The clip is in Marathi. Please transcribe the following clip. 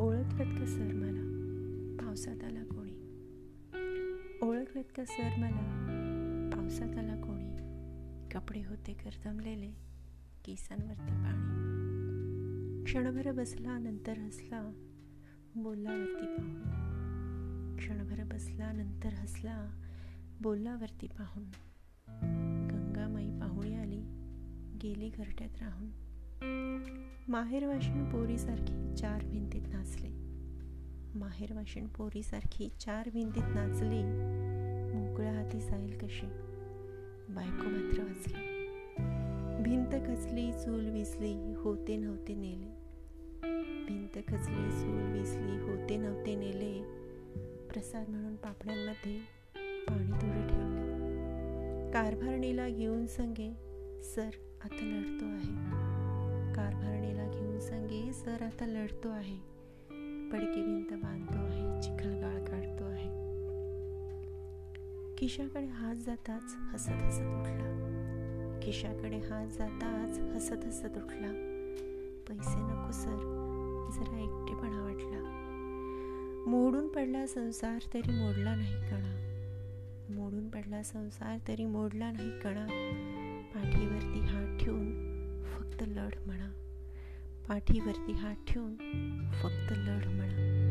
ओळखलत का सर मला? पावसात आला कोणी. ओळखलत का सर मला? पावसात आला कोणी. कपडे होते करदमलेले केसांवरती पाणी. क्षणभर बसला नंतर हसला बोलावरती पाहून. क्षणभर बसला नंतर हसला बोलावरती पाहून. गंगामाई पाहुणी आली गेली घरट्यात राहून. माहेरवाशिण पोरीसारखी चार भिंतीत नाचले. माहेरवाशिण पोरीसारखी चार भिंतीत नाचली. मोकळ्या हाती जाईल कशी. बायको मात्र वाचली. भिंत खचली चूल विसली होते नव्हते नेले. भिंत खचली चूल विसली होते नव्हते नेले. प्रसाद म्हणून पापड्यांमध्ये पाणी थोडे ठेवले. कारभारणीला घेऊन संगे सर आता लढतो आहे. कारभारणीला घेऊन सांगे सर आता लढतो आहे. पडकी भिंत बांधतो आहे चिखलगाळ काढतो आहे. खिशाकडे हात जाताच हसत हसत उठला. खिशाकडे हात जाताच हसत हसत उठला. पैसे नको सर. जरा एकटेपणा वाटला. मोडून पडला संसार तरी मोडला नाही कणा मोडून पडला संसार तरी मोडला नाही कणा पाठीवरती पाठीवरती हात ठेवून फक्त लढ म्हणा.